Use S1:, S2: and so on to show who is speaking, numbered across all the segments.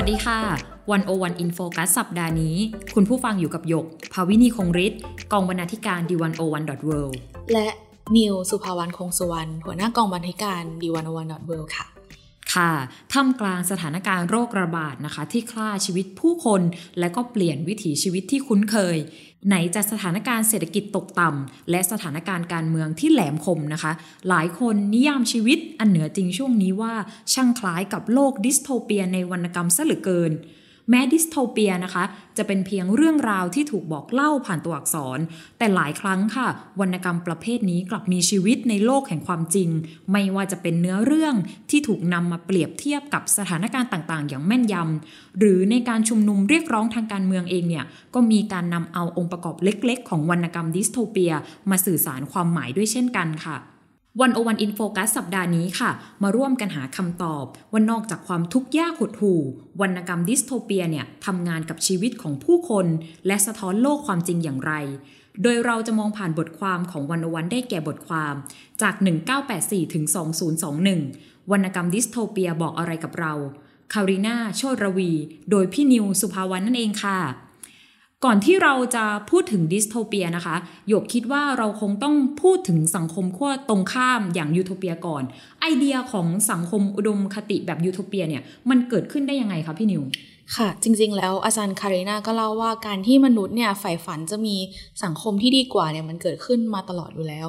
S1: วั
S2: สดีค่ะ One-O-One In Focus สัปดาห์นี้ คุณผู้ฟังอยู่กับหยก ภาวินีคงฤทธิ์กองบรรณาธิการ The One-O-One dot world
S3: และนิวสุภาวรรณคงสุวรรณหัวหน้ากองบรรณาธิการ The One-O-One dot world ค่ะ
S2: ค่ะท่ามกลางสถานการณ์โรคระบาดนะคะ ที่ฆ่าชีวิตผู้คน และก็เปลี่ยนวิถีชีวิตที่คุ้นเคย ไหนจะสถานการณ์เศรษฐกิจตกต่ำและสถานการณ์การเมืองที่แหลมคมนะคะ หลายคนนิยามชีวิตอันเหนือจริงช่วงนี้ว่า ช่างคล้ายกับโลกดิสโทเปียในวรรณกรรมซะเหลือเกิน แม้ดิสโทเปียนะคะ จะเป็นเพียงเรื่องราวที่ถูกบอกเล่าผ่านตัวอักษร แต่หลายครั้งค่ะ วรรณกรรมประเภทนี้กลับมีชีวิตในโลกแห่งความจริง ไม่ว่าจะเป็นเนื้อเรื่องที่ถูกนำมาเปรียบเทียบกับสถานการณ์ต่างๆ อย่างแม่นยำหรือในการชุมนุมเรียกร้องทางการเมืองเองเนี่ยก็มีการนำเอาองค์ประกอบเล็ก ๆ ของวรรณกรรมดิสโทเปีย มาสื่อสารความหมายด้วยเช่นกันค่ะ 101 In Focus สัปดาห์นี้ค่ะ มาร่วมกันหาคำตอบ ว่านอกจากความทุกข์ยากหดหู่วรรณกรรมดิสโทเปียเนี่ยทำงานกับชีวิตของผู้คน และสะท้อนโลกความจริงอย่างไร โดยเราจะมองผ่านบทความของ101 ได้แก่บทความจาก 1984ถึง2001วรรณกรรมดิสโทเปียบอกอะไรกับเราคารินาโชติรวี โดยพี่นิวสุภาวันนั่นเองค่ะ ก่อนที่เราจะพูดถึงดิสโทเปียนะคะหยกคิดว่าเราคงต้องพูดถึงสังคมขั้วตรงข้ามอย่างยูโทเปียก่อน ไอเดียของสังคมอุดมคติแบบยูโทเปียเนี่ยมันเกิดขึ้นได้ยังไงคะพี่นิว
S3: ค่ะ จริงๆ แล้วอาจารย์คารินาก็เล่าว่าการที่มนุษย์เนี่ยใฝ่ฝันจะมีสังคมที่ดีกว่าเนี่ยมันเกิดขึ้นมาตลอดอยู่แล้ว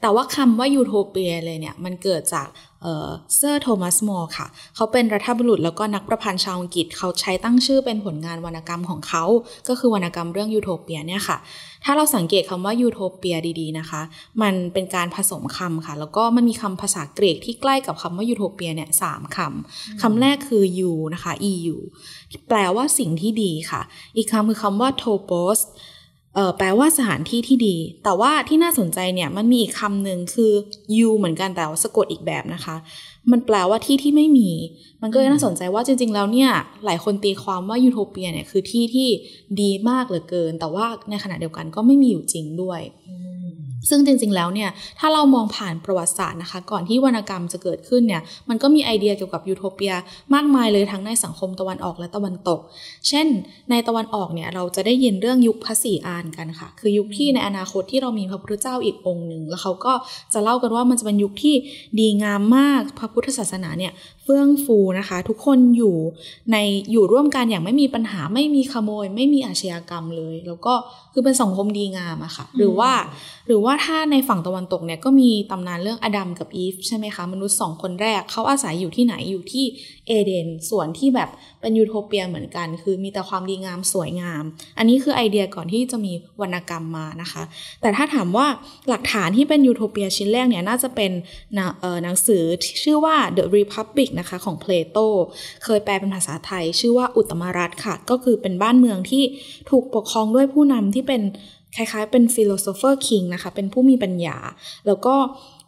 S3: แต่ว่าคำว่ายูโทเปียเลยเนี่ยมันเกิดจากเซอร์โทมัสมอร์ค่ะ เขาเป็นรัฐบุรุษแล้วก็นักประพันธ์ชาวอังกฤษ เขาใช้ตั้งชื่อเป็นผลงานวรรณกรรมของเขา ก็คือวรรณกรรมเรื่องยูโทเปียเนี่ยค่ะ ถ้าเราสังเกตคำว่ายูโทเปียดีๆนะคะ มันเป็นการผสมคำค่ะ แล้วก็มันมีคำภาษากรีกที่ใกล้กับคำว่ายูโทเปียเนี่ยสามคำคำแรกคือ u นะคะ eu แปลว่าสิ่งที่ดีค่ะ อีกคำคือคำว่า topos แปลว่าสถานที่ที่ดี แต่ว่าที่น่าสนใจเนี่ยมันมีอีกคำหนึ่งคือ u เหมือนกันแต่ว่าสะกดอีกแบบนะคะ มันแปลว่าที่ที่ไม่มี มันก็เลยน่าสนใจว่าจริง ๆ แล้วเนี่ย หลายคนตีความว่ายูโทเปียเนี่ยคือที่ที่ดีมากเหลือเกิน แต่ว่าในขณะเดียวกันก็ไม่มีอยู่จริงด้วย ซึ่งจริงๆ แล้วเนี่ย ถ้าเรามองผ่านประวัติศาสตร์นะคะ ก่อนที่วรรณกรรมจะเกิดขึ้นเนี่ย มันก็มีไอเดียเกี่ยวกับยูโทเปียมากมายเลยทั้งในสังคมตะวันออกและตะวันตก เช่น ในตะวันออกเนี่ย เราจะได้ยินเรื่องยุคพระศรีอานกันค่ะ คือยุคที่ในอนาคตที่เรามีพระพุทธเจ้าอีกองค์หนึ่ง แล้วเขาก็จะเล่ากันว่ามันจะเป็นยุคที่ดีงามมาก พระพุทธศาสนาเนี่ย เฟื่องฟูนะคะ ทุกคนอยู่ในอยู่ร่วมกันอย่างไม่มีปัญหาไม่มีขโมย ไม่มีอาชญากรรมเลย แล้วก็คือเป็นสังคมดีงามอะค่ะ หรือว่า หรือว่าถ้าในฝั่งตะวันตกเนี่ยก็มีตำนานเรื่องอดัมกับอีฟใช่ไหมคะ มนุษย์สองคนแรกเขาอาศัยอยู่ที่ไหนอยู่ที่เอเดนส่วนที่แบบเป็นยูโทเปียเหมือนกัน คือมีแต่ความดีงามสวยงาม อันนี้คือไอเดียก่อนที่จะมีวรรณกรรมมานะคะ แต่ถ้าถามว่าหลักฐานที่เป็นยูโทเปียชิ้นแรกเนี่ยน่าจะเป็นหนังสือชื่อว่า The Republic นะคะของเพลโตเคยแปลเป็นภาษาไทย ชื่อว่าอุตมรัฐค่ะ ก็คือเป็นบ้านเมืองที่ถูกปกครองด้วยผู้นำที่เป็นคล้ายๆ เป็น philosopher king นะคะ เป็นผู้มีปัญญา แล้วก็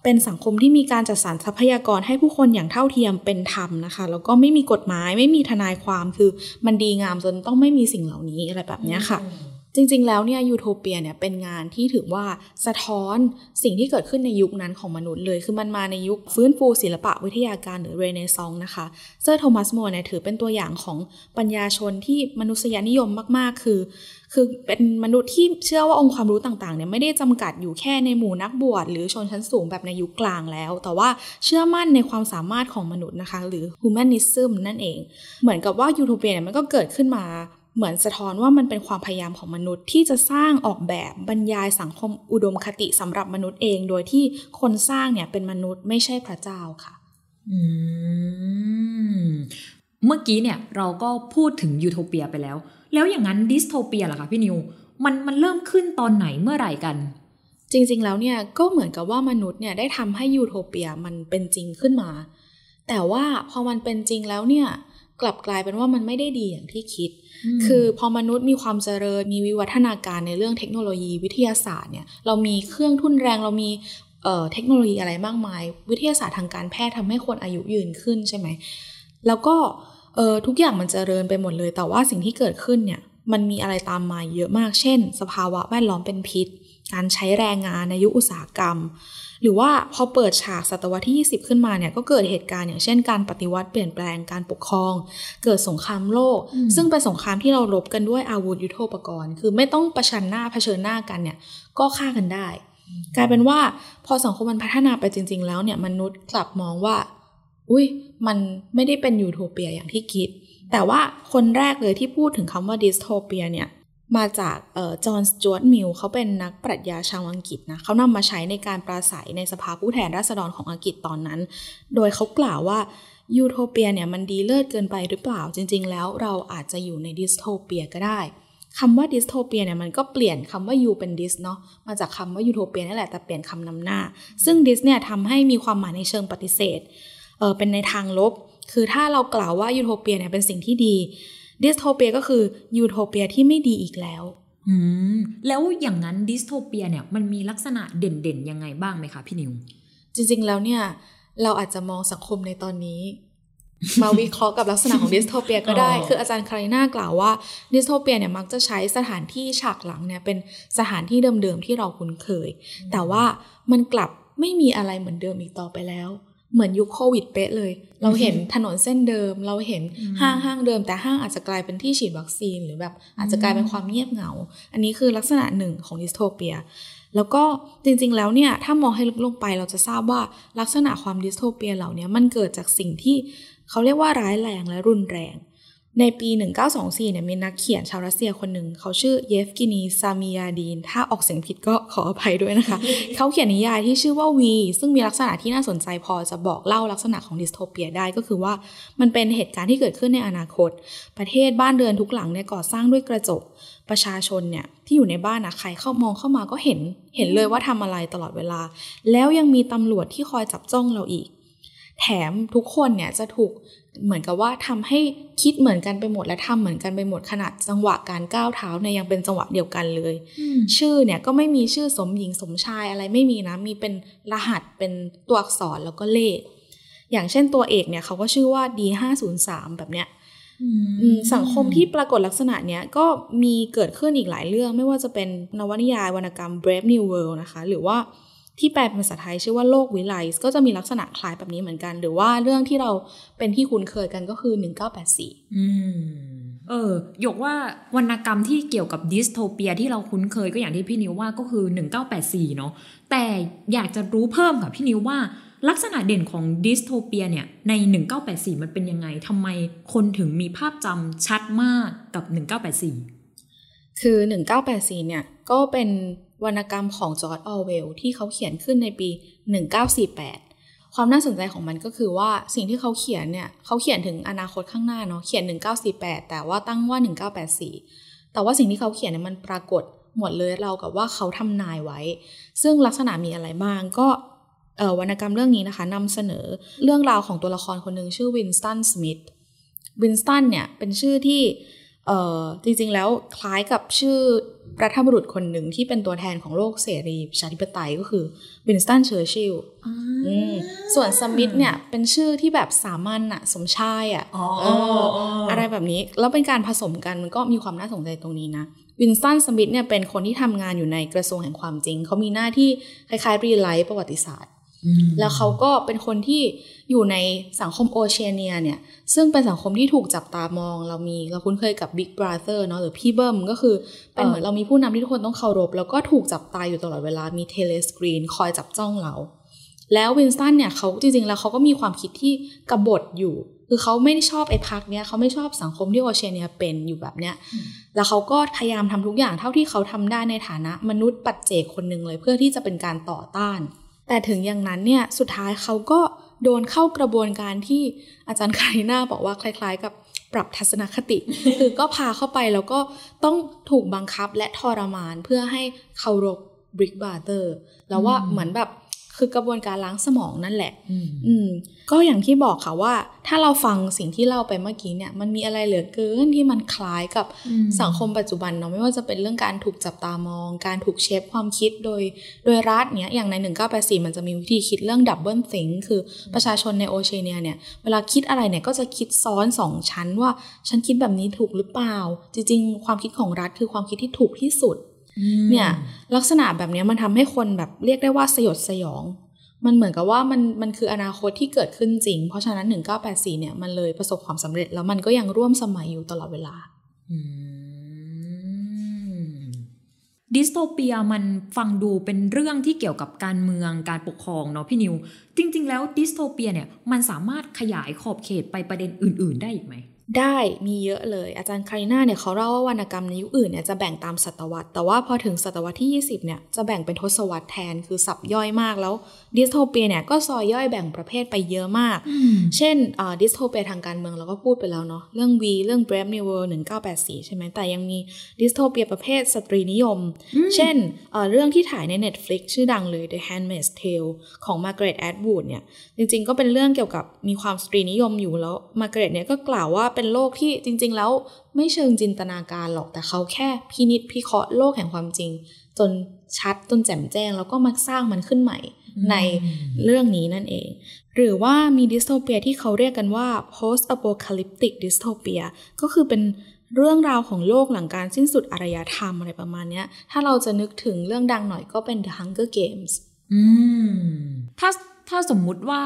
S3: เป็นสังคมที่มีการจัดสรรทรัพยากรให้ผู้คนอย่างเท่าเทียมเป็นธรรมนะคะ แล้วก็ไม่มีกฎหมายไม่มีทนายความคือมันดีงามจนต้องไม่มีสิ่งเหล่านี้อะไรแบบนี้ค่ะ จริงๆ แล้วเนี่ยยูโทเปียเนี่ยเป็นงานที่ถือว่าสะท้อนสิ่งที่เกิดขึ้นในยุคนั้นของมนุษย์เลย คือมันมาในยุคฟื้นฟูศิลปะวิทยาการหรือเรเนซองส์นะคะ เซอร์โทมัสมอร์เนี่ยถือเป็นตัวอย่างของปัญญาชนที่มนุษยนิยมมากๆ คือ คือเป็นมนุษย์ที่เชื่อว่าองค์ความรู้ต่างๆ เนี่ยไม่ได้จำกัดอยู่แค่ในหมู่นักบวชหรือชนชั้นสูงแบบในยุคกลางแล้ว แต่ว่าเชื่อมั่นในความสามารถของมนุษย์นะคะ หรือ humanism นั่นเอง เหมือนกับว่ายูโทเปียเนี่ยมันก็เกิดขึ้นมา เหมือนสะท้อนว่ามันเป็นความพยายามของมนุษย์ที่จะสร้างออกแบบบรรยายสังคมอุดมคติสำหรับมนุษย์เอง โดยที่คนสร้างเนี่ยเป็นมนุษย์ไม่ใช่พระเจ้าค่ะ
S2: อืม เมื่อกี้เนี่ยเราก็พูดถึงยูโทเปียไปแล้ว แล้วอย่างนั้นดิสโทเปียล่ะคะพี่นิว มันมันเริ่มขึ้นตอนไหนเมื่อไหร่กัน
S3: จริง ๆ แล้วเนี่ยก็เหมือนกับว่ามนุษย์เนี่ยได้ทำให้ยูโทเปียมันเป็นจริงขึ้นมา แต่ว่าพอมันเป็นจริงแล้วเนี่ย กลับกลายเป็นว่ามันไม่ได้ดีอย่างที่คิด คือพอมนุษย์มีความเจริญ มีวิวัฒนาการในเรื่องเทคโนโลยีวิทยาศาสตร์เนี่ย เรามีเครื่องทุ่นแรงเรามีเอ่อเทคโนโลยีอะไรมากมาย วิทยาศาสตร์ทางการแพทย์ทำให้คนอายุยืนขึ้นใช่ไหม แล้วก็เออทุกอย่างมันเจริญไปหมดเลย แต่ว่าสิ่งที่เกิดขึ้นเนี่ย มันมีอะไรตามมาเยอะมาก เช่น สภาวะแวดล้อมเป็นพิษ การใช้แรงงานในยุคอุตสาหกรรม หรือว่าพอเปิดฉากศตวรรษที่ 20 ขึ้นมาเนี่ยก็เกิดเหตุการณ์อย่างเช่นการปฏิวัติเปลี่ยนแปลงการปกครอง เกิดสงครามโลก ซึ่งเป็นสงครามที่เรารบกันด้วยอาวุธยุโทโธปกรณ์ คือไม่ต้องประชันหน้าเผชิญหน้ากันเนี่ยก็ฆ่ากันได้ กลายเป็นว่าพอสังคมมันพัฒนาไปจริง ๆ แล้วเนี่ยมนุษย์กลับมองว่า อุ้ยมันไม่ได้เป็นยูโทเปียอย่างที่คิดแต่ว่าคนแรกเลยที่พูดถึงคำว่าดิสโทเปียเนี่ย มาจากจอห์นสจวตมิลล์เขาเป็นนักปรัชญาชาวอังกฤษนะเขานำมาใช้ในการปราศรัยในสภาผู้แทนราษฎรของอังกฤษตอนนั้น โดยเขากล่าวว่ายูโทเปียเนี่ยมันดีเลิศเกินไปหรือเปล่าจริง ๆ แล้วเราอาจจะอยู่ในดิสโทเปียก็ได้คำว่าดิสโทเปียเนี่ยมันก็เปลี่ยนคำว่ายูเป็นดิสเนาะมาจากคำว่ายูโทเปียนั่นแหละแต่เปลี่ยนคำนำหน้า ซึ่งดิสเนี่ยทำให้มีความหมายในเชิงปฏิเสธเออเป็นในทางลบ คือถ้าเรากล่าวว่ายูโทเปียเนี่ยเป็นสิ่งที่ดี ดิสโทเปียก็คือยูโทเปียที่ไม่ดีอีกแล้ว
S2: อืมแล้วอย่างนั้นดิสโทเปียเนี่ยมันมีลักษณะเด่นๆ ยังไงบ้างไหมคะพี่นิว
S3: จริงๆแล้วเนี่ย เราอาจจะมองสังคมในตอนนี้ มาวิเคราะห์กับลักษณะของดิสโทเปียก็ได้ คืออาจารย์คารินากล่าวว่าดิสโทเปียเนี่ยมักจะใช้สถานที่ฉากหลังเนี่ยเป็นสถานที่เดิมๆที่เราคุ้นเคย แต่ว่ามันกลับไม่มีอะไรเหมือนเดิมอีกต่อไปแล้ว เหมือนยุคโควิดเป๊ะเลย เราเห็นถนนเส้นเดิม เราเห็นห้างห้างเดิม แต่ห้างอาจจะกลายเป็นที่ฉีดวัคซีนหรือแบบอาจจะกลายเป็นความเงียบเหงา อันนี้คือลักษณะหนึ่งของดิสโทเปีย แล้วก็จริงๆแล้วเนี่ย ถ้ามองให้ลึกลงไปเราจะทราบว่าลักษณะความดิสโทเปียเหล่านี้มันเกิดจากสิ่งที่เขาเรียกว่าร้ายแรงและรุนแรง ในปี 1924 เนี่ยมีนักเขียนชาวรัสเซียคนหนึ่ง เขาชื่อเยฟกินีซามิยาติน ถ้าออกเสียงผิดก็ขออภัยด้วยนะคะ เขาเขียนนิยายที่ชื่อว่าวี ซึ่งมีลักษณะที่น่าสนใจพอจะบอกเล่าลักษณะของดิสโทเปียได้ก็คือว่ามันเป็นเหตุการณ์ที่เกิดขึ้นในอนาคต ประเทศบ้านเรือนทุกหลังเนี่ยก่อสร้างด้วยกระจกประชาชนเนี่ยที่อยู่ในบ้านนะใครเข้ามองเข้ามาก็เห็นเห็นเลยว่าทำอะไรตลอดเวลา แล้วยังมีตำรวจที่คอยจับจ้องเราอีก แถมทุกคนเนี่ยจะถูกเหมือนกับว่าทำให้คิดเหมือนกันไปหมดและทำเหมือนกันไปหมดขนาดจังหวะการก้าวเท้าเนี่ยยังเป็นจังหวะเดียวกันเลย ชื่อเนี่ยก็ไม่มีชื่อสมหญิงสมชายอะไรไม่มีนะ มีเป็นรหัสเป็นตัวอักษรแล้วก็เลข อย่างเช่นตัวเอกเนี่ยเขาก็ชื่อว่า D503 แบบเนี้ยสังคมที่ปรากฏลักษณะเนี้ยก็มีเกิดขึ้นอีกหลายเรื่องไม่ว่าจะเป็นนวนิยายวรรณกรรม Brave New World นะคะ หรือว่า ที่แปลเป็นภาษาไทยชื่อว่าโลกวิไลก็จะมีลักษณะคล้ายแบบนี้เหมือนกัน หรือว่าเรื่องที่เราเป็นที่คุ้นเคยกันก็คือ 1984
S2: อืมเออหยกว่าวรรณกรรมที่เกี่ยวกับดิสโทเปียที่เราคุ้นเคยก็อย่างที่พี่นิวว่าก็คือ 1984 เนาะแต่อยากจะรู้เพิ่มค่ะพี่นิวว่าลักษณะเด่นของดิสโทเปียเนี่ยใน 1984 มันเป็นยังไงทำไมคนถึงมีภาพจำชัดมากกับ 1984
S3: คือ 1984 เนี่ย ก็เป็นวรรณกรรมของจอร์จ ออร์เวลล์ที่เขาเขียนขึ้นในปี 1948 ความน่าสนใจของมันก็คือว่าสิ่งที่เขาเขียนเนี่ยเขาเขียนถึงอนาคตข้างหน้าเนาะเขียน 1948 แต่ว่าตั้งว่า 1984 แต่ว่าสิ่งที่เขาเขียนเนี่ยมันปรากฏหมดเลยราวกับว่าเขาทำนายไว้ ซึ่งลักษณะมีอะไรบ้างก็วรรณกรรมเรื่องนี้นะคะนำเสนอเรื่องราวของตัวละครคนหนึ่งชื่อวินสตันสมิธวินสตันเนี่ยเป็นชื่อที่ จริงๆแล้วคล้ายกับชื่อรัฐบุรุษคนหนึ่งที่เป็นตัวแทนของโลกเสรีประชาธิปไตยก็คือวินสตันเชอร์ชิลส่วนสมิธเนี่ยเป็นชื่อที่แบบสามัญอะสมชายอะอะไรแบบนี้ แล้วเป็นการผสมกันมันก็มีความน่าสนใจตรงนี้นะวินสตันสมิธเนี่ยเป็นคนที่ทำงานอยู่ในกระทรวงแห่งความจริง เขามีหน้าที่คล้ายๆ rewrite ประวัติศาสตร์ แล้วเขาก็เป็นคนที่อยู่ในสังคมโอเชียเนียเนี่ย ซึ่งเป็นสังคมที่ถูกจับตามอง เรามีเราคุ้นเคยกับ Big Brother เนาะหรือพี่เบิ้มก็คือเป็นเหมือนเรามีผู้นำที่ทุกคนต้องเคารพ แล้วก็ถูกจับตาอยู่ตลอดเวลามีเทเลสกรีนคอยจับจ้องเรา แล้ววินสตันเนี่ยเขาจริงๆ แล้วเขาก็มีความคิดที่กบฏอยู่ คือเขาไม่ได้ชอบไอ้พรรคเนี้ยเขาไม่ชอบสังคมที่โอเชียเนียเป็นอยู่แบบเนี้ยแล้วเขาก็พยายามทำทุกอย่างเท่าที่เขาทำได้ในฐานะมนุษย์ปัจเจกคนหนึ่งเลยเพื่อที่จะเป็นการต่อต้าน แต่ถึงอย่างนั้นเนี่ยสุดท้ายเขาก็โดนเข้ากระบวนการที่อาจารย์คาริน่าบอกว่าคล้าย ๆ กับปรับทัศนคติ คือก็พาเข้าไปแล้วก็ต้องถูกบังคับและทรมานเพื่อให้เคารพ Big Brother แล้วว่าเหมือนแบบ คือกระบวนการล้างสมองนั่นแหละ
S2: อืม
S3: อืมก็อย่างที่บอกค่ะว่า ถ้าเราฟังสิ่งที่เล่าไปเมื่อกี้เนี่ยมันมีอะไรเหลือเกินที่มันคล้ายกับ
S2: อืม
S3: สังคมปัจจุบันเนาะไม่ว่าจะเป็นเรื่องการถูกจับตามอง การถูก shape ความคิดโดยโดยรัฐเนี้ยอย่างใน1984มันจะมีวิธีคิดเรื่องดับเบิล t ิงคือประชาชนในโอเชียเนียเนี่ยเวลาคิดอะไรเนี่ยก็จะคิดซ้อนสองชั้นว่าฉันคิดแบบนี้ถูกหรือเปล่า จริง ๆ ความคิดของรัฐคือความคิดที่ถูกที่สุด เนี่ยลักษณะแบบนี้มันทำให้คนแบบเรียกได้ว่าสยดสยอง มันเหมือนกับว่ามันมันคืออนาคตที่เกิดขึ้นจริง เพราะฉะนั้น 1984 เนี่ยมันเลยประสบความสำเร็จ แล้วมันก็ยังร่วมสมัยอยู่ตลอดเวลา
S2: ดิสโทเปียมันฟังดูเป็นเรื่องที่เกี่ยวกับการเมืองการปกครองเนาะพี่นิว จริง ๆ แล้วดิสโทเปียเนี่ยมันสามารถขยายขอบเขตไปประเด็นอื่น ๆ ได้อีกไหม
S3: ได้มีเยอะเลย อาจารย์คาริน่าเนี่ยเขาเล่าว่าวรรณกรรมในยุคอื่นเนี่ยจะแบ่งตามศตวรรษ แต่ว่าพอถึงศตวรรษที่ 20 เนี่ยจะแบ่งเป็นทศวรรษแทนคือสับย่อยมากแล้วดิสโทเปียเนี่ยก็ซอยย่อยแบ่งประเภทไปเยอะมาก เช่นดิสโทเปียทางการเมืองเราก็พูดไปแล้วเนาะเรื่อง V เรื่อง Brave New World 1984 ใช่ไหมแต่ยังมีดิสโทเปียประเภทสตรีนิยม เช่นเอ่อเรื่องที่ถ่ายใน Netflix ชื่อดังเลย The Handmaid's Tale ของ Margaret Atwood เนี่ยจริงๆก็เป็นเรื่องเกี่ยวกับมีความสตรีนิยมอยู่แล้ว Margaret เนี่ยก็กล่าวว่าเป็นโลกที่จริง ๆ แล้วไม่เชิงจินตนาการหรอกแต่เขาแค่พินิจพิเคราะห์โลกแห่งความจริง จนชัดจนแจ่มแจ้ง แล้วก็มาสร้างมันขึ้นใหม่ในเรื่องนี้นั่นเอง หรือว่ามีดิสโทเปียที่เขาเรียกกันว่า post apocalyptic dystopia ก็คือเป็นเรื่องราวของโลกหลังการสิ้นสุดอารยธรรมอะไรประมาณเนี้ยถ้าเราจะนึกถึงเรื่องดังหน่อยก็เป็น The Hunger Games
S2: อืมถ้าถ้าสมมุติว่า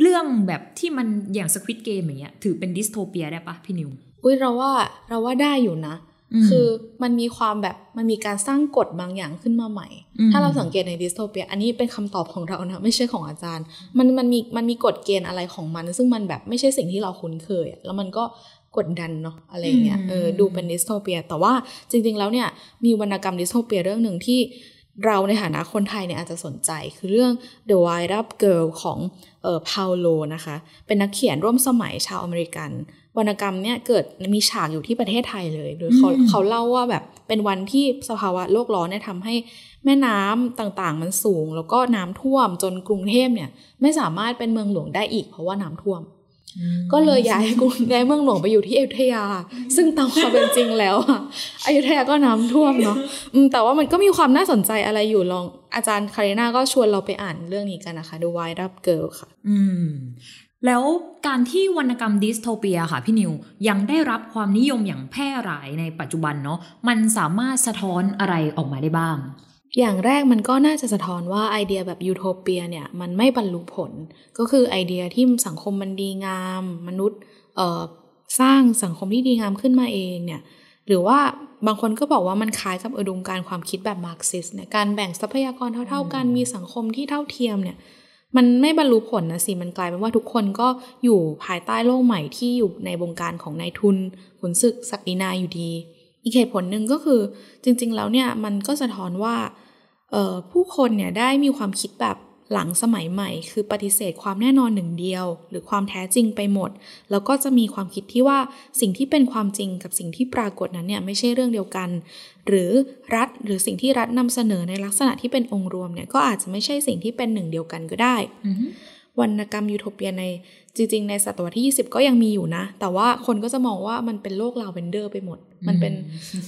S2: เรื่องแบบที่มันอย่าง Squid Game อย่างเงี้ยถือเป็นดิสโทเปียได้ปะพี่นิว
S3: อุ้ยเราว่าเราว่าได้อยู่นะ
S2: อืม
S3: คือมันมีความแบบมันมีการสร้างกฎบางอย่างขึ้นมาใหม่
S2: อืม
S3: ถ้าเราสังเกตในดิสโทเปีย อันนี้เป็นคำตอบของเรานะไม่ใช่ของอาจารย์ มันมันมีมันมีกฎเกณฑ์อะไรของมัน ซึ่งมันแบบไม่ใช่สิ่งที่เราคุ้นเคยอะแล้วมันก็กดดันเนาะอะไรอย่างเงี้ยเออดูเป็นดิสโทเปีย แต่ว่าจริง ๆ แล้วเนี่ยมีวรรณกรรมดิสโทเปียเรื่องหนึ่งที่ เราในฐานะคนไทยเนี่ยอาจจะสนใจคือเรื่อง The Windup Girl ของเอ่อพาโลนะคะ เป็นนักเขียนร่วมสมัยชาวอเมริกัน วรรณกรรมเนี่ยเกิดมีฉากอยู่ที่ประเทศไทยเลยโดยเขา
S2: อืม
S3: เขาเล่าว่าแบบเป็นวันที่สภาวะโลกร้อนเนี่ยทำให้แม่น้ำต่างๆ มันสูง แล้วก็น้ำท่วมจนกรุงเทพเนี่ยไม่สามารถเป็นเมืองหลวงได้อีกเพราะว่าน้ำท่วม ก็เลยย้ายกรุงย้ายเมืองหลวงไปอยู่ที่อยุธยา ซึ่งตามความเป็นจริงแล้วอะอยุธยาก็น้ำท่วมเนาะอืมแต่ว่ามันก็มีความน่าสนใจอะไรอยู่ลองอาจารย์คาริน่าก็ชวนเราไปอ่านเรื่องนี้กันนะคะ The Windup Girl ค่ะ
S2: อืม แล้วการที่วรรณกรรมดิสโทเปียค่ะพี่นิว ยังได้รับความนิยมอย่างแพร่หลายในปัจจุบันเนาะมันสามารถสะท้อนอะไรออกมาได้บ้าง
S3: อย่างแรกมันก็น่าจะสะท้อนว่าไอเดียแบบยูโทเปียเนี่ยมันไม่บรรลุผล ก็คือไอเดียที่สังคมมันดีงาม มนุษย์เอ่อสร้างสังคมที่ดีงามขึ้นมาเองเนี่ยหรือว่าบางคนก็บอกว่ามันคล้ายกับอุดมการณ์ความคิดแบบมาร์กซิสเนี่ยการแบ่งทรัพยากรเท่าๆกันมีสังคมที่เท่าเทียมเนี่ยมันไม่บรรลุผลนะสิ มันกลายเป็นว่าทุกคนก็อยู่ภายใต้โลกใหม่ที่อยู่ในวงการของนายทุนขุนศึกศักดินาอยู่ดี อีกเหตุผลหนึ่งก็คือจริง ๆ แล้วเนี่ยมันก็สะท้อนว่าผู้คนเนี่ยได้มีความคิดแบบหลังสมัยใหม่ คือปฏิเสธความแน่นอนหนึ่งเดียว หรือความแท้จริงไปหมด แล้วก็จะมีความคิดที่ว่าสิ่งที่เป็นความจริงกับสิ่งที่ปรากฏนั้นเนี่ยไม่ใช่เรื่องเดียวกัน หรือรัฐหรือสิ่งที่รัฐนำเสนอในลักษณะที่เป็นองค์รวมเนี่ยก็อาจจะไม่ใช่สิ่งที่เป็นหนึ่งเดียวกันก็ได้ วรรณกรรมยูโทเปียในจริง ๆ ในศตวรรษที่ 20 ก็ยังมีอยู่นะ แต่ว่าคนก็จะมองว่ามันเป็นโลกลาเวนเดอร์ไปหมด มันเป็น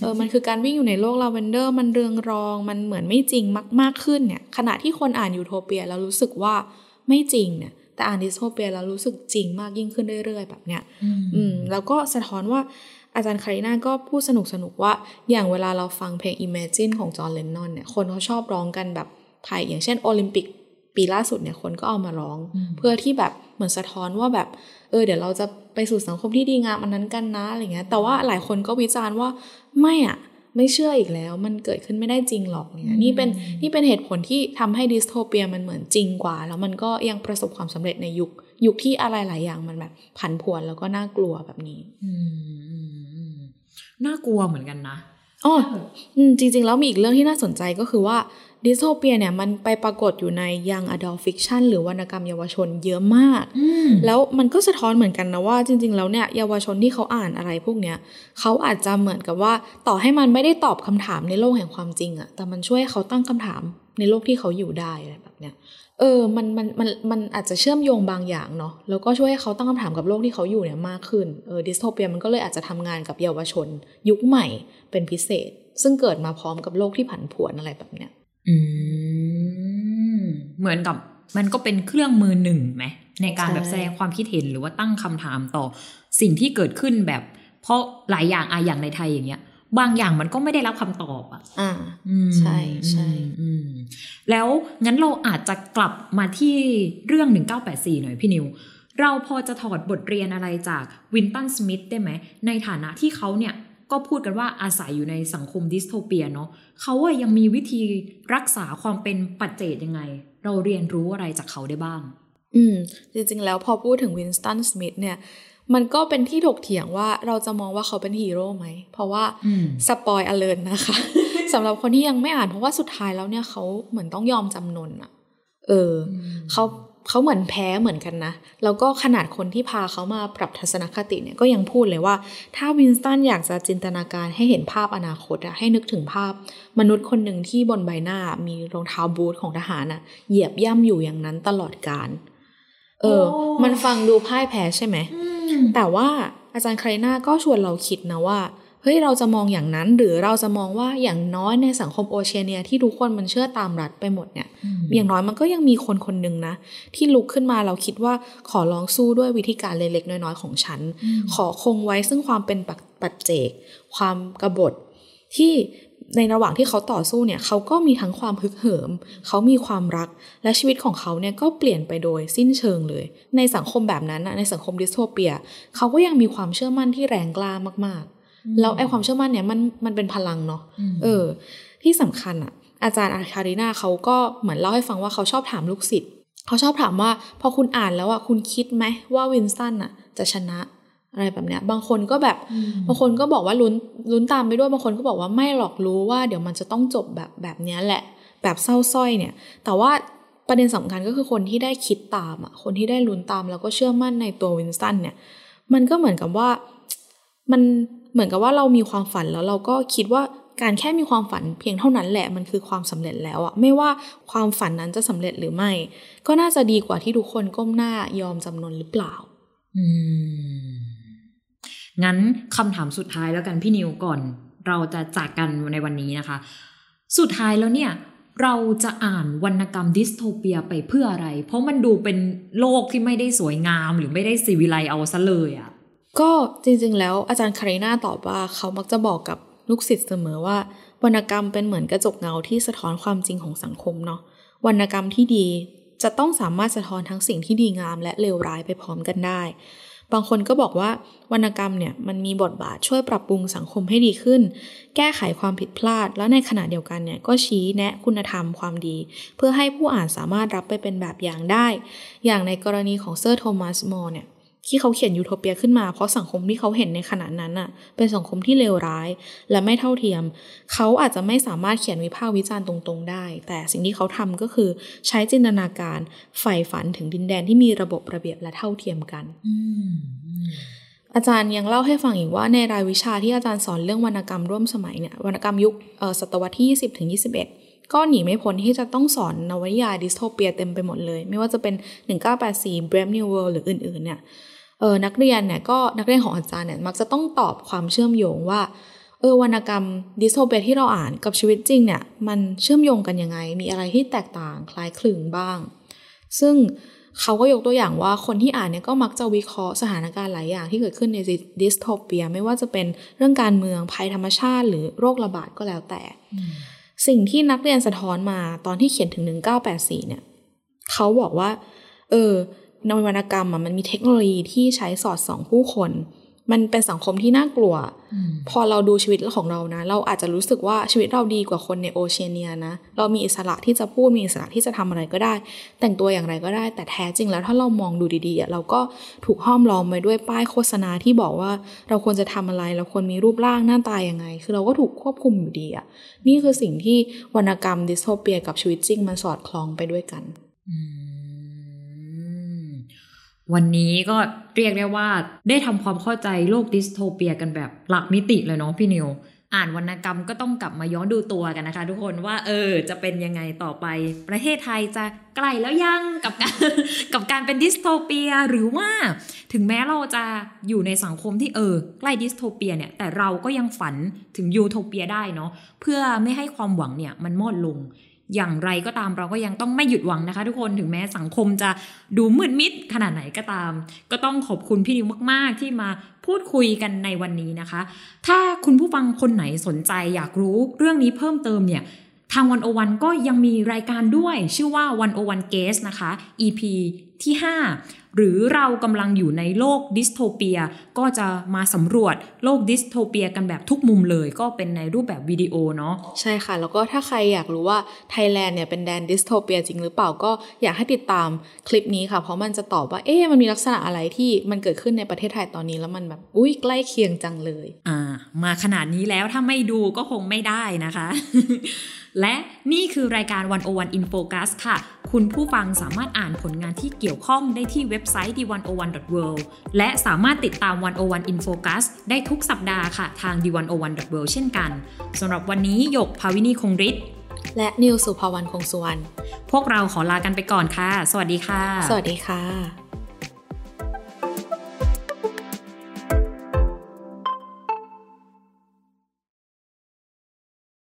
S3: เออมันคือการวิ่งอยู่ในโลกลาเวนเดอร์ มันเรืองรอง มันเหมือนไม่จริงมากๆขึ้นเนี่ยขณะที่คนอ่านยูโทเปียแล้วรู้สึกว่าไม่จริงเนี่ยแต่อ่านดิสโทเปียแล้วรู้สึกจริงมากยิ่งขึ้นเรื่อยๆ แบบเนี้ยอืมแล้วก็สะท้อนว่าอาจารย์คาริน่าก็พูดสนุกสนุกๆว่า อย่างเวลาเราฟังเพลง Imagine ของจอห์นเลนนอนเนี่ย คนเขาชอบร้องกันแบบไทยอย่างเช่นโอลิมปิก ปีล่าสุดเนี่ยคนก็เอามาร้อง เพื่อที่แบบเหมือนสะท้อนว่าแบบเออเดี๋ยวเราจะไปสู่สังคมที่ดีงามอันนั้นกันนะอะไรเงี้ยแต่ว่าหลายคนก็วิจารณ์ว่าไม่อะไม่เชื่ออีกแล้วมันเกิดขึ้นไม่ได้จริงหรอกเนี่ยนี่เป็นนี่เป็นเหตุผลที่ทำให้ดิสโทเปียมันเหมือนจริงกว่า แล้วมันก็ยังประสบความสำเร็จในยุค ยุคที่อะไรหลายอย่างมันแบบผันผวนแล้วก็น่ากลัวแบบนี้
S2: อืมอืมอืมน่ากลัวเหมือนกันนะ
S3: อ๋ออืมจริง ๆ แล้วมีอีกเรื่องที่น่าสนใจก็คือว่า ดิสโทเปียเนี่ยมันไปปรากฏอยู่ในยังอด l ลฟิกชันหรือวรรณกรรมเยาวชนเยอะมาก
S2: อืม
S3: แล้วมันก็สะท้อนเหมือนกันนะว่าจริง ๆ แล้วเนี่ยเยาวชนที่เขาอ่านอะไรพวกเนี้ยเขาอาจจะเหมือนกับว่าต่อให้มันไม่ได้ตอบคำถามในโลกแห่งความจริงอะแต่มันช่วยให้เขาตั้งคำถามในโลกที่เขาอยู่ได้อะไรแบบเนี้ยเออมันมันมันมันอาจจะเชื่อมโยงบางอย่างเนาะแล้วก็ช่วยให้เขาตั้งคำถามกับโลกที่เขาอยู่เนี่ยมากขึ้นเออดิสโทเปียมันก็เลยอาจจะทำงานกับเยาวชน ยุคใหม่เป็นพิเศษ ซึ่งเกิดมาพร้อมกับโลกที่ผันผวนอะไรแบบเนี้ย
S2: อืมเหมือนกับมันก็เป็นเครื่องมือหนึ่งไหมในการ
S3: ใช่
S2: แบบแสดงความคิดเห็นหรือว่าตั้งคำถามต่อสิ่งที่เกิดขึ้นแบบ เพราะหลายอย่างอะอย่างในไทยอย่างเงี้ย บางอย่างมันก็ไม่ได้รับคำตอบอะ
S3: อ่า
S2: อืม
S3: ใช่ใช่
S2: อืมอืมแล้วงั้นเราอาจจะกลับมาที่เรื่อง 1984 หน่อยพี่นิว เราพอจะถอดบทเรียนอะไรจากวินสตันสมิธได้ไหม ในฐานะที่เขาเนี่ย ก็พูดกันว่าอาศัยอยู่ในสังคมดิสโทเปียเนาะเขาอะยังมีวิธีรักษาความเป็นปัจเจกยังไง เราเรียนรู้อะไรจากเขาได้บ้าง
S3: อืม จริงๆ แล้วพอพูดถึงวินสตันสมิธเนี่ย มันก็เป็นที่ถกเถียงว่าเราจะมองว่าเขาเป็นฮีโร่ไหม เพราะว่า
S2: อืม
S3: spoiler alert นะคะสำหรับคนที่ยังไม่อ่านเพราะว่าสุดท้ายแล้วเนี่ยเขาเหมือนต้องยอมจำนนอะเออเขา เขาเหมือนแพ้เหมือนกันนะ แล้วก็ขนาดคนที่พาเขามาปรับทัศนคติเนี่ยก็ยังพูดเลยว่า ถ้าวินสตันอยากจะจินตนาการให้เห็นภาพอนาคตอะให้นึกถึงภาพ มนุษย์คนหนึ่งที่บนใบหน้ามีรองเท้าบูทของทหารอะเหยียบย่ำอยู่อย่างนั้นตลอดกาลเออ
S2: โอ้
S3: มันฟังดูพ่ายแพ้ใช่ไหม แต่ว่าอาจารย์คาริน่าก็ชวนเราคิดนะว่า เฮ้ยเราจะมองอย่างนั้นหรือเราจะมองว่าอย่างน้อยในสังคมโอเชียเนียที่ทุกคนมันเชื่อตามรัฐไปหมดเนี่ย อย่างน้อยมันก็ยังมีคนคนหนึ่งนะ ที่ลุกขึ้นมาเราคิดว่าขอลองสู้ด้วยวิธีการเล็กๆน้อยๆของฉัน ขอคงไว้ซึ่งความเป็นปักปัจเจก ความกบฏที่ในระหว่างที่เขาต่อสู้เนี่ยเขาก็มีทั้งความฮึกเหิม เขามีความรักและชีวิตของเขาเนี่ยก็เปลี่ยนไปโดยสิ้นเชิงเลย ในสังคมแบบนั้นน่ะในสังคมดิสโทเปีย เขาก็ยังมีความเชื่อมั่นที่แรงกล้ามากๆ แล้วไอ้ความเชื่อมั่นเนี่ยมันมันเป็นพลังเนาะเออ ที่สำคัญอะอาจารย์อาคารินาเขาก็เหมือนเล่าให้ฟังว่าเขาชอบถามลูกศิษย์เขาชอบถามว่าพอคุณอ่านแล้วอะคุณคิดไหมว่าวินสตันอะจะชนะอะไรแบบเนี้ย บางคนก็แบบบางคนก็บอกว่าลุ้นลุ้นตามไปด้วยบางคนก็บอกว่าไม่หรอกรู้ว่าเดี๋ยวมันจะต้องจบแบบแบบเนี้ยแหละ แบบเศร้าสร้อยเนี่ย แต่ว่าประเด็นสำคัญก็คือคนที่ได้คิดตามอะคนที่ได้ลุ้นตามแล้วก็เชื่อมั่นในตัววินสตันเนี่ย มันก็เหมือนกับว่า มันเหมือนกับว่าเรามีความฝันแล้วเราก็คิดว่าการแค่มีความฝันเพียงเท่านั้นแหละมันคือความสำเร็จแล้วอะไม่ว่าความฝันนั้นจะสำเร็จหรือไม่ ก็น่าจะดีกว่าที่ทุกคนก้มหน้ายอมจำนนหรือเปล่า
S2: อืม งั้นคำถามสุดท้ายแล้วกันพี่นิวก่อน เราจะจากกันในวันนี้นะคะ สุดท้ายแล้วเนี่ย เราจะอ่านวรรณกรรมดิสโทเปียไปเพื่ออะไร เพราะมันดูเป็นโลกที่ไม่ได้สวยงามหรือไม่ได้สีวิไลเอาซะเลยอะ
S3: ก็จริงๆ แล้วอาจารย์คาริน่าตอบว่าเขามักจะบอกกับลูกศิษย์เสมอว่า วรรณกรรมเป็นเหมือนกระจกเงาที่สะท้อนความจริงของสังคมเนาะวรรณกรรมที่ดีจะต้องสามารถสะท้อนทั้งสิ่งที่ดีงามและเลวร้ายไปพร้อมกันได้ บางคนก็บอกว่าวรรณกรรมเนี่ยมันมีบทบาทช่วยปรับปรุงสังคมให้ดีขึ้น แก้ไขความผิดพลาด แล้วในขณะเดียวกันเนี่ยก็ชี้แนะคุณธรรมความดี เพื่อให้ผู้อ่านสามารถรับไปเป็นแบบอย่างได้ อย่างในกรณีของเซอร์โทมัสมอร์เนี่ย ที่เขาเขียนยูโทเปียขึ้นมาเพราะสังคมที่เขาเห็นในขณะนั้นน่ะ เป็นสังคมที่เลวร้าย และไม่เท่าเทียม เขาอาจจะไม่สามารถเขียนวิพากษ์วิจารณ์ตรงๆ ได้ แต่สิ่งที่เขาทำก็คือใช้จินตนาการใฝ่ฝันถึงดินแดนที่มีระบบระเบียบและเท่าเทียมกัน
S2: อืม
S3: อาจารย์ยังเล่าให้ฟังอีกว่าในรายวิชาที่อาจารย์สอนเรื่องวรรณกรรมร่วมสมัยเนี่ยวรรณกรรมยุคเอ่อศตวรรษที่ 20ถึง21 ก็หนีไม่พ้นที่จะต้องสอนนวนิยายดิสโทเปียเต็มไปหมดเลย ไม่ว่าจะเป็น 1984 Brave New World หรืออื่นๆเนี่ยเออนักเรียนเนี่ยก็นักเรียนของอาจารย์เนี่ยมักจะต้องตอบความเชื่อมโยงว่าเออวรรณกรรมดิสโทเปียที่เราอ่านกับชีวิตจริงเนี่ยมันเชื่อมโยงกันยังไง มีอะไรที่แตกต่างคล้ายคลึงบ้าง ซึ่งเขาก็ยกตัวอย่างว่าคนที่อ่านเนี่ยก็มักจะวิเคราะห์สถานการณ์หลายอย่างที่เกิดขึ้นในดิสโทเปีย ไม่ว่าจะเป็นเรื่องการเมืองภัยธรรมชาติ หรือโรคระบาดก็แล้วแต่ สิ่งที่นักเรียนสะท้อนมาตอนที่เขียนถึง 1984 เนี่ยเขาบอกว่า เออนวรรณกรรมอะมันมีเทคโนโลยีที่ใช้สอดส่องผู้คน มันเป็นสังคมที่น่ากลัว พอเราดูชีวิตของเรานะ เราอาจจะรู้สึกว่าชีวิตเราดีกว่าคนในโอเชียเนียนะ เรามีอิสระที่จะพูดมีอิสระที่จะทำอะไรก็ได้ แต่งตัวอย่างไรก็ได้ แต่แท้จริงแล้วถ้าเรามองดูดีๆอะเราก็ถูกห้อมล้อมไว้ด้วยป้ายโฆษณาที่บอกว่าเราควรจะทำอะไร เราควรมีรูปร่างหน้าตายังไง คือเราก็ถูกควบคุมอยู่ดีอะนี่คือสิ่งที่วรรณกรรมดิสโทเปียกับชีวิตจริงมันสอดคล้องไปด้วยกัน
S2: อืม วันนี้ก็เรียกได้ว่าได้ทำความเข้าใจโลกดิสโทเปียกันแบบหลากมิติเลยเนาะพี่นิว อ่านวรรณกรรมก็ต้องกลับมาย้อนดูตัวกันนะคะ ทุกคนว่าเออจะเป็นยังไงต่อไป ประเทศไทยจะใกล้แล้วยังกับการกับการเป็นดิสโทเปียหรือว่าถึงแม้เราจะอยู่ในสังคมที่เออใกล้ดิสโทเปียเนี่ยแต่เราก็ยังฝันถึงยูโทเปียได้เนาะเพื่อไม่ให้ความหวังเนี่ยมันมอดลง อย่างไรก็ตามเราก็ยังต้องไม่หยุดหวังนะคะ ทุกคนถึงแม้สังคมจะดูมืดมิดขนาดไหนก็ตาม ก็ต้องขอบคุณพี่นิวมาก ๆ ที่มาพูดคุยกันในวันนี้นะคะ ถ้าคุณผู้ฟังคนไหนสนใจอยากรู้เรื่องนี้เพิ่มเติมเนี่ยทางวันโอวันก็ยังมีรายการด้วย ชื่อว่าวันโอวัน Gaze นะคะ EP ที่ 5 หรือเรากำลังอยู่ในโลกดิสโทเปีย ก็จะมาสำรวจโลกดิสโทเปียกันแบบทุกมุมเลย ก็เป็นในรูปแบบวิดีโอเนาะ
S3: ใช่ค่ะ แล้วก็ถ้าใครอยากรู้ว่าไทยแลนด์เนี่ยเป็นแดนดิสโทเปียจริงหรือเปล่าก็อยากให้ติดตามคลิปนี้ค่ะ เพราะมันจะตอบว่าเอ๊ะมันมีลักษณะอะไรที่มันเกิดขึ้นในประเทศไทยตอนนี้แล้วมันแบบอุ้ยใกล้เคียงจังเลย
S2: อ่ามาขนาดนี้แล้วถ้าไม่ดูก็คงไม่ได้นะคะ และนี่คือรายการ 101 in Focus ค่ะ คุณผู้ฟังสามารถอ่านผลงานที่เกี่ยวข้องได้ที่เว็บไซต์ d101.world และสามารถติดตาม 101 in Focus ได้ทุกสัปดาห์ค่ะทาง d101.world เช่นกันสำหรับวันนี้หยกภาวินีคงฤทธิ์
S3: และนิวสุภาวรรณคงสุวรรณ
S2: พวกเราขอลากันไปก่อนค่ะ สวัสดีค่ะ
S3: สวัสดีค่ะ